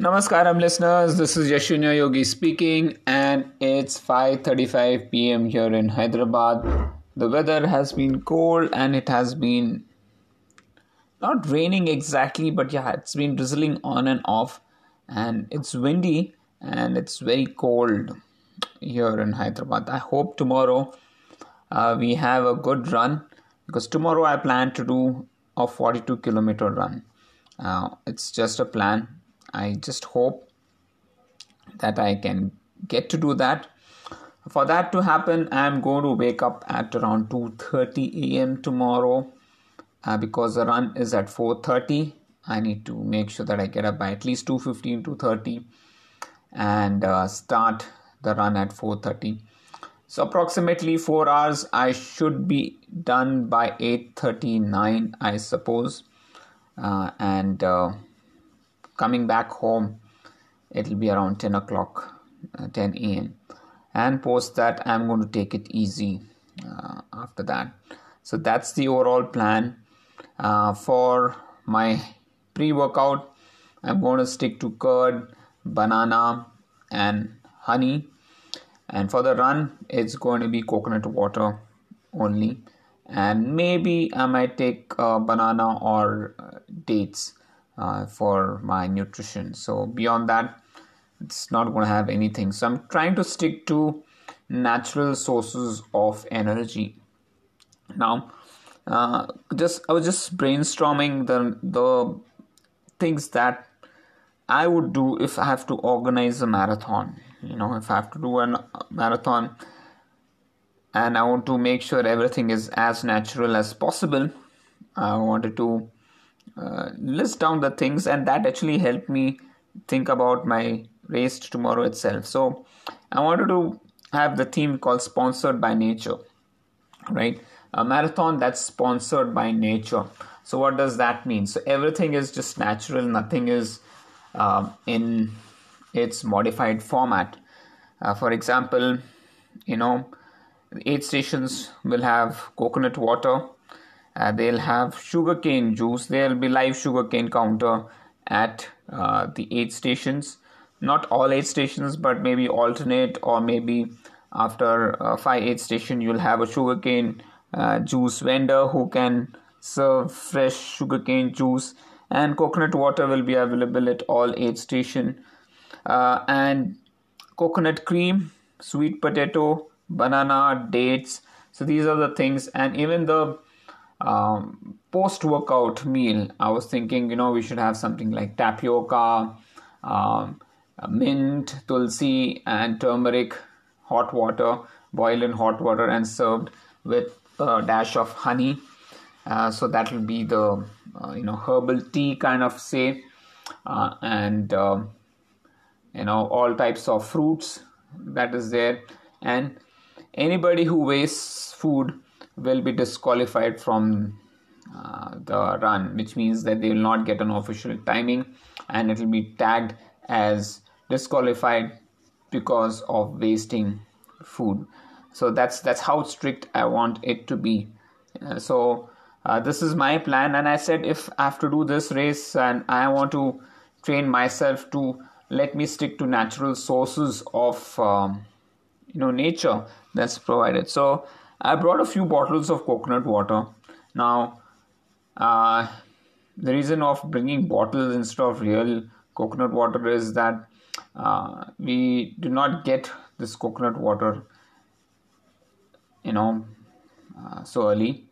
Namaskaram listeners, this is Yashunya Yogi speaking and it's 5:35 p.m. here in Hyderabad. The weather has been cold and it has been not raining exactly but yeah, it's been drizzling on and off and it's windy and it's very cold here in Hyderabad. I hope tomorrow uh, we have a good run because tomorrow I plan to do a 42 kilometer run. Uh, it's just a plan I just hope that I can get to do that. For that to happen, I am going to wake up at around 2:30 a.m. tomorrow uh, because the run is at 4:30. I need to make sure that I get up by at least 2:15 to 30 and uh, start the run at 4:30. So approximately 4 hours I should be done by 8:39 I suppose. Uh, and uh, coming back home it'll be around 10 o'clock uh, 10 a.m and post that i'm going to take it easy uh, after that. So that's the overall plan. Uh, for my pre-workout i'm going to stick to curd banana and honey. And for the run it's going to be coconut water only. And maybe i might take uh, banana or uh, dates uh, for my nutrition. So beyond that, it's not going to have anything. So I'm trying to stick to natural sources of energy. Now, uh, just I was just brainstorming the the things that I would do if I have to organize a marathon. You know, if I have to do a marathon and I want to make sure everything is as natural as possible, I wanted to uh, list down the things and that actually helped me think about my race tomorrow itself. So i wanted to have the theme called sponsored by nature right? A marathon that's sponsored by nature. So what does that mean? So everything is just natural. Nothing is um, in its modified format. Uh, for example you know aid stations will have coconut water uh, they'll have sugarcane juice. There'll be live sugarcane counter at uh, the aid stations. Not all aid stations but maybe alternate or maybe after five aid station you'll have a sugarcane uh, juice vendor who can serve fresh sugarcane juice and coconut water will be available at all aid station. Uh, and coconut cream sweet potato banana dates. So these are the things. And even the um, post workout meal, I was thinking, you know, we should have something like tapioca, um, mint, tulsi, and turmeric hot water, boiled in hot water, and served with a dash of honey. Uh, so that will be the uh, you know herbal tea kind of say, uh, and uh, you know all types of fruits that is there, and anybody who wastes food will be disqualified from uh, the run, which means that they will not get an official timing and it will be tagged as disqualified because of wasting food. So that's that's how strict I want it to be. Uh, so uh, this is my plan, and I said if I have to do this race and I want to train myself to let me stick to natural sources of um, you know nature that's provided. So I brought a few bottles of coconut water. Now, uh, the reason of bringing bottles instead of real coconut water is that uh, we do not get this coconut water, you know, uh, so early,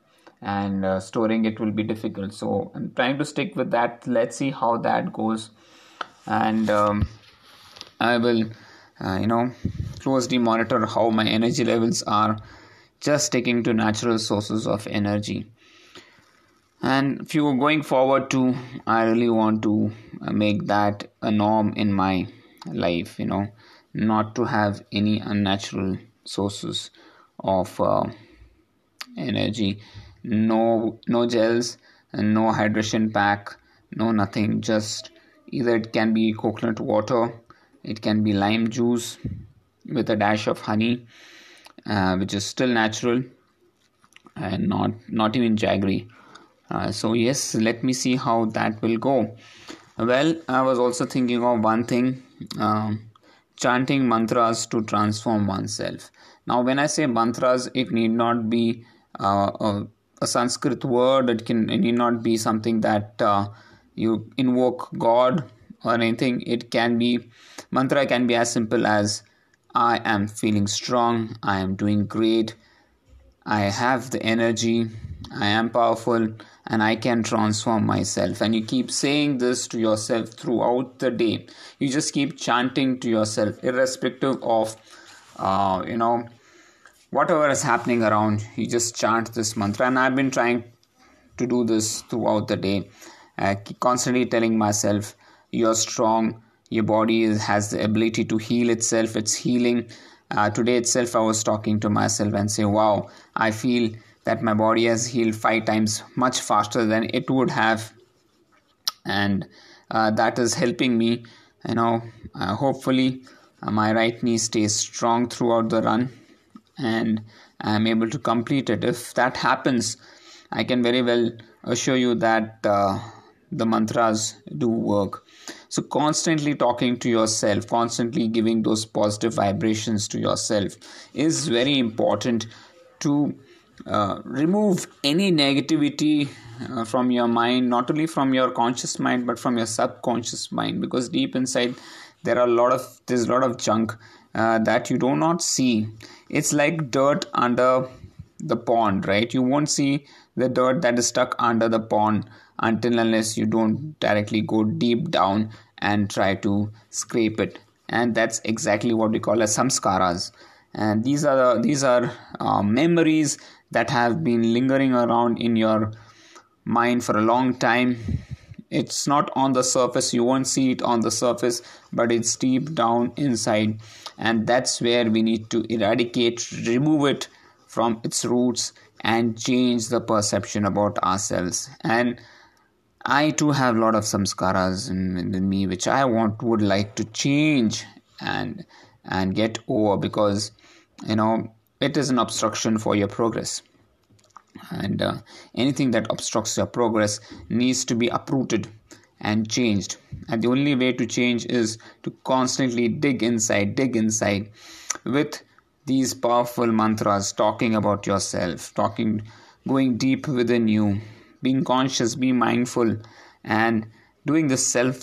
and uh, storing it will be difficult. So I'm trying to stick with that. Let's see how that goes, and um, I will, uh, you know, closely monitor how my energy levels are just sticking to natural sources of energy. And if you are going forward to i really want to make that a norm in my life you know not to have any unnatural sources of uh, energy. No no gels no hydration pack no nothing. Just either it can be coconut water it can be lime juice with a dash of honey uh, which is still natural and not not even jaggery uh, so yes let me see how that will go Well, I was also thinking of one thing um, chanting mantras to transform oneself. Now, when I say mantras, it need not be uh, a, a, Sanskrit word, it, can, it need not be something that uh, you invoke God or anything. It can be, mantra can be as simple as I am feeling strong, I am doing great, I have the energy, I am powerful, and I can transform myself. And you keep saying this to yourself throughout the day. You just keep chanting to yourself, irrespective of, uh, you know, whatever is happening around. You just chant this mantra. And I've been trying to do this throughout the day, uh, constantly telling myself, you're strong. Your body is, has the ability to heal itself. It's healing. Uh, today itself, I was talking to myself and say, "Wow, I feel that my body has healed five times much faster than it would have and uh, that is helping me you know uh, hopefully uh, my right knee stays strong throughout the run and i'm able to complete it if that happens i can very well assure you that uh, the mantras do work so constantly talking to yourself constantly giving those positive vibrations to yourself is very important to uh, remove any negativity uh, from your mind not only from your conscious mind but from your subconscious mind because deep inside there are a lot of there's a lot of junk uh, that you do not see. It's like dirt under the pond right? You won't see the dirt that is stuck under the pond until unless you don't directly go deep down and try to scrape it. And that's exactly what we call as samskaras. And these are the, these are uh, memories that have been lingering around in your mind for a long time. It's not on the surface you won't see it on the surface but it's deep down inside. And that's where we need to eradicate remove it from its roots and change the perception about ourselves. And i too have a lot of samskaras in, in me which i want would like to change and and get over because you know it is an obstruction for your progress. And uh, anything that obstructs your progress needs to be uprooted and changed. And the only way to change is to constantly dig inside dig inside with these powerful mantras talking about yourself talking going deep within you being conscious be mindful and doing the self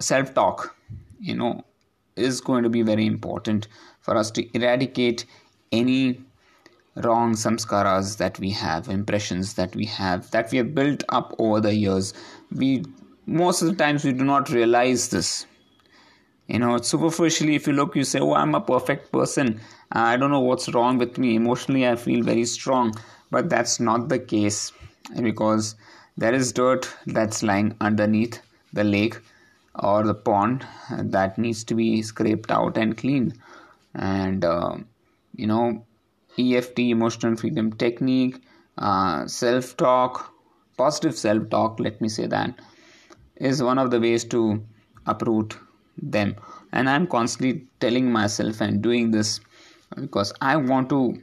self talk you know is going to be very important for us to eradicate any wrong samskaras that we have impressions that we have that we have built up over the years. We most of the times we do not realize this. You know superficially if you look you say oh i'm a perfect person. I don't know what's wrong with me. Emotionally i feel very strong. But that's not the case because there is dirt that's lying underneath the lake or the pond that needs to be scraped out and cleaned and uh, you know EFT, emotional freedom technique, uh, self talk, positive self talk, let me say that, is one of the ways to uproot them. And I'm constantly telling myself and doing this because I want to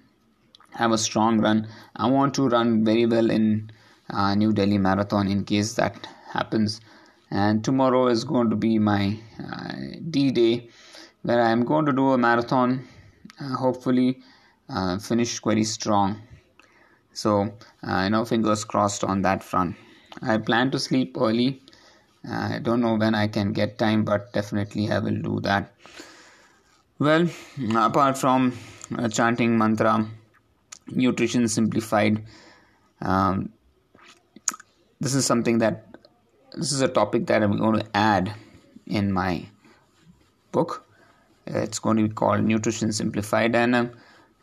have a strong run. I want to run very well in uh, New Delhi Marathon in case that happens. And tomorrow is going to be my uh, D day where I'm going to do a marathon. Uh, hopefully, uh, finished very strong. So, uh, you know, fingers crossed on that front. I plan to sleep early. I don't know when I can get time, but definitely I will do that. Well, apart from uh, chanting mantra, nutrition simplified. Um, this is something that this is a topic that I'm going to add in my book. It's going to be called Nutrition Simplified, and um,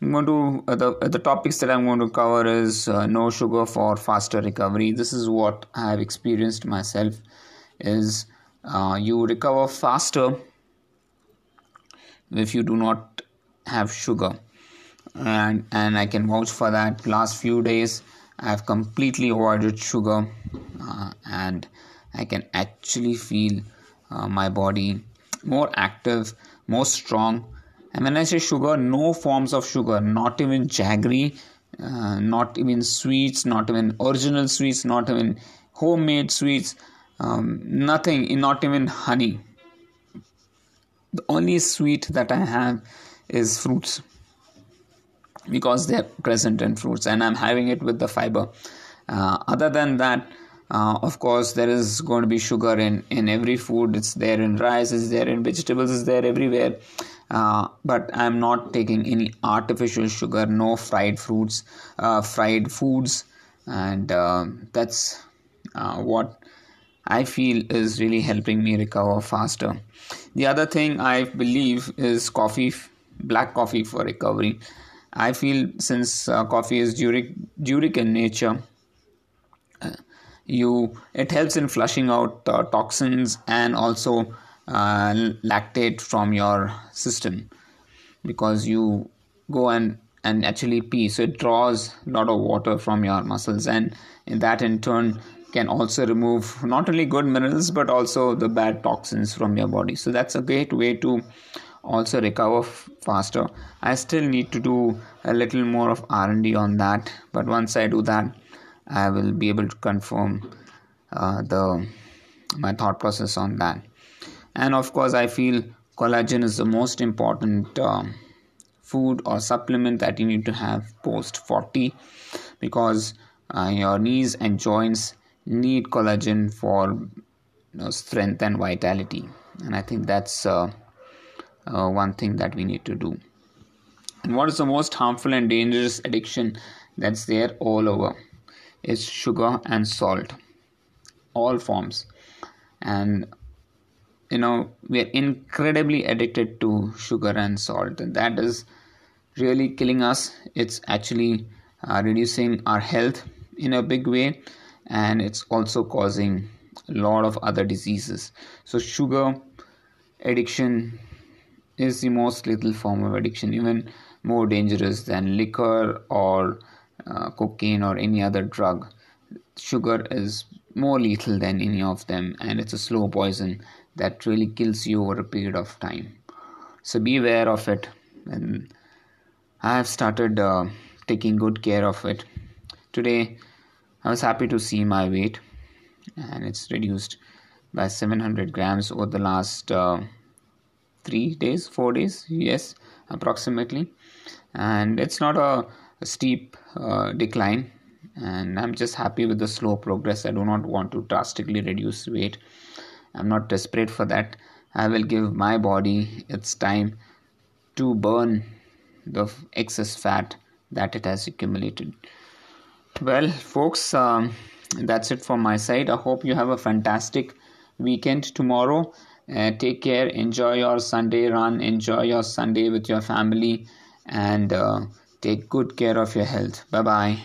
I'm going to uh, the uh, the topics that I'm going to cover is uh, no sugar for faster recovery. This is what I have experienced myself. Is uh, you recover faster if you do not have sugar, and and I can vouch for that. Last few days I have completely avoided sugar, uh, and I can actually feel uh, my body more active, more strong and when I say sugar, no forms of sugar, not even jaggery, uh, not even sweets, not even original sweets, not even homemade sweets. um, nothing, not even honey. The only sweet that I have is fruits because they're present in fruits, and I'm having it with the fiber. Uh, other than that, uh, of course, there is going to be sugar in, in every food. It's there in rice, it's there in vegetables, it's there everywhere. Uh, but I'm not taking any artificial sugar, no fried fruits, uh, fried foods, and uh, that's uh, what I feel is really helping me recover faster. The other thing I believe is coffee, black coffee for recovery. I feel since uh, coffee is diuric in nature, you it helps in flushing out uh, toxins and also uh, lactate from your system because you go and and actually pee. So it draws a lot of water from your muscles and that in turn can also remove not only good minerals but also the bad toxins from your body. So that's a great way to also recover faster. I still need to do a little more of r&d on that but once i do that i will be able to confirm uh, the my thought process on that. And of course i feel collagen is the most important um, food or supplement that you need to have post 40 because uh, your knees and joints need collagen for you know, strength and vitality. And i think that's uh, uh, one thing that we need to do. And what is the most harmful and dangerous addiction that's there all over? Is sugar and salt. All forms. And you know we are incredibly addicted to sugar and salt. And that is really killing us. It's actually uh, reducing our health in a big way. And it's also causing a lot of other diseases. So sugar addiction is the most lethal form of addiction even more dangerous than liquor or uh, cocaine or any other drug. Sugar is more lethal than any of them and it's a slow poison that really kills you over a period of time. So be aware of it. And i have started uh, taking good care of it. Today I was happy to see my weight, and it's reduced by 700 grams over the last uh, three days, four days, yes, approximately. And it's not a, a steep uh, decline, and I'm just happy with the slow progress. I do not want to drastically reduce weight, I'm not desperate for that. I will give my body its time to burn the excess fat that it has accumulated. Well, folks, um, that's it from my side. I hope you have a fantastic weekend tomorrow. Uh, take care. Enjoy your Sunday run. Enjoy your Sunday with your family and uh, take good care of your health. Bye bye.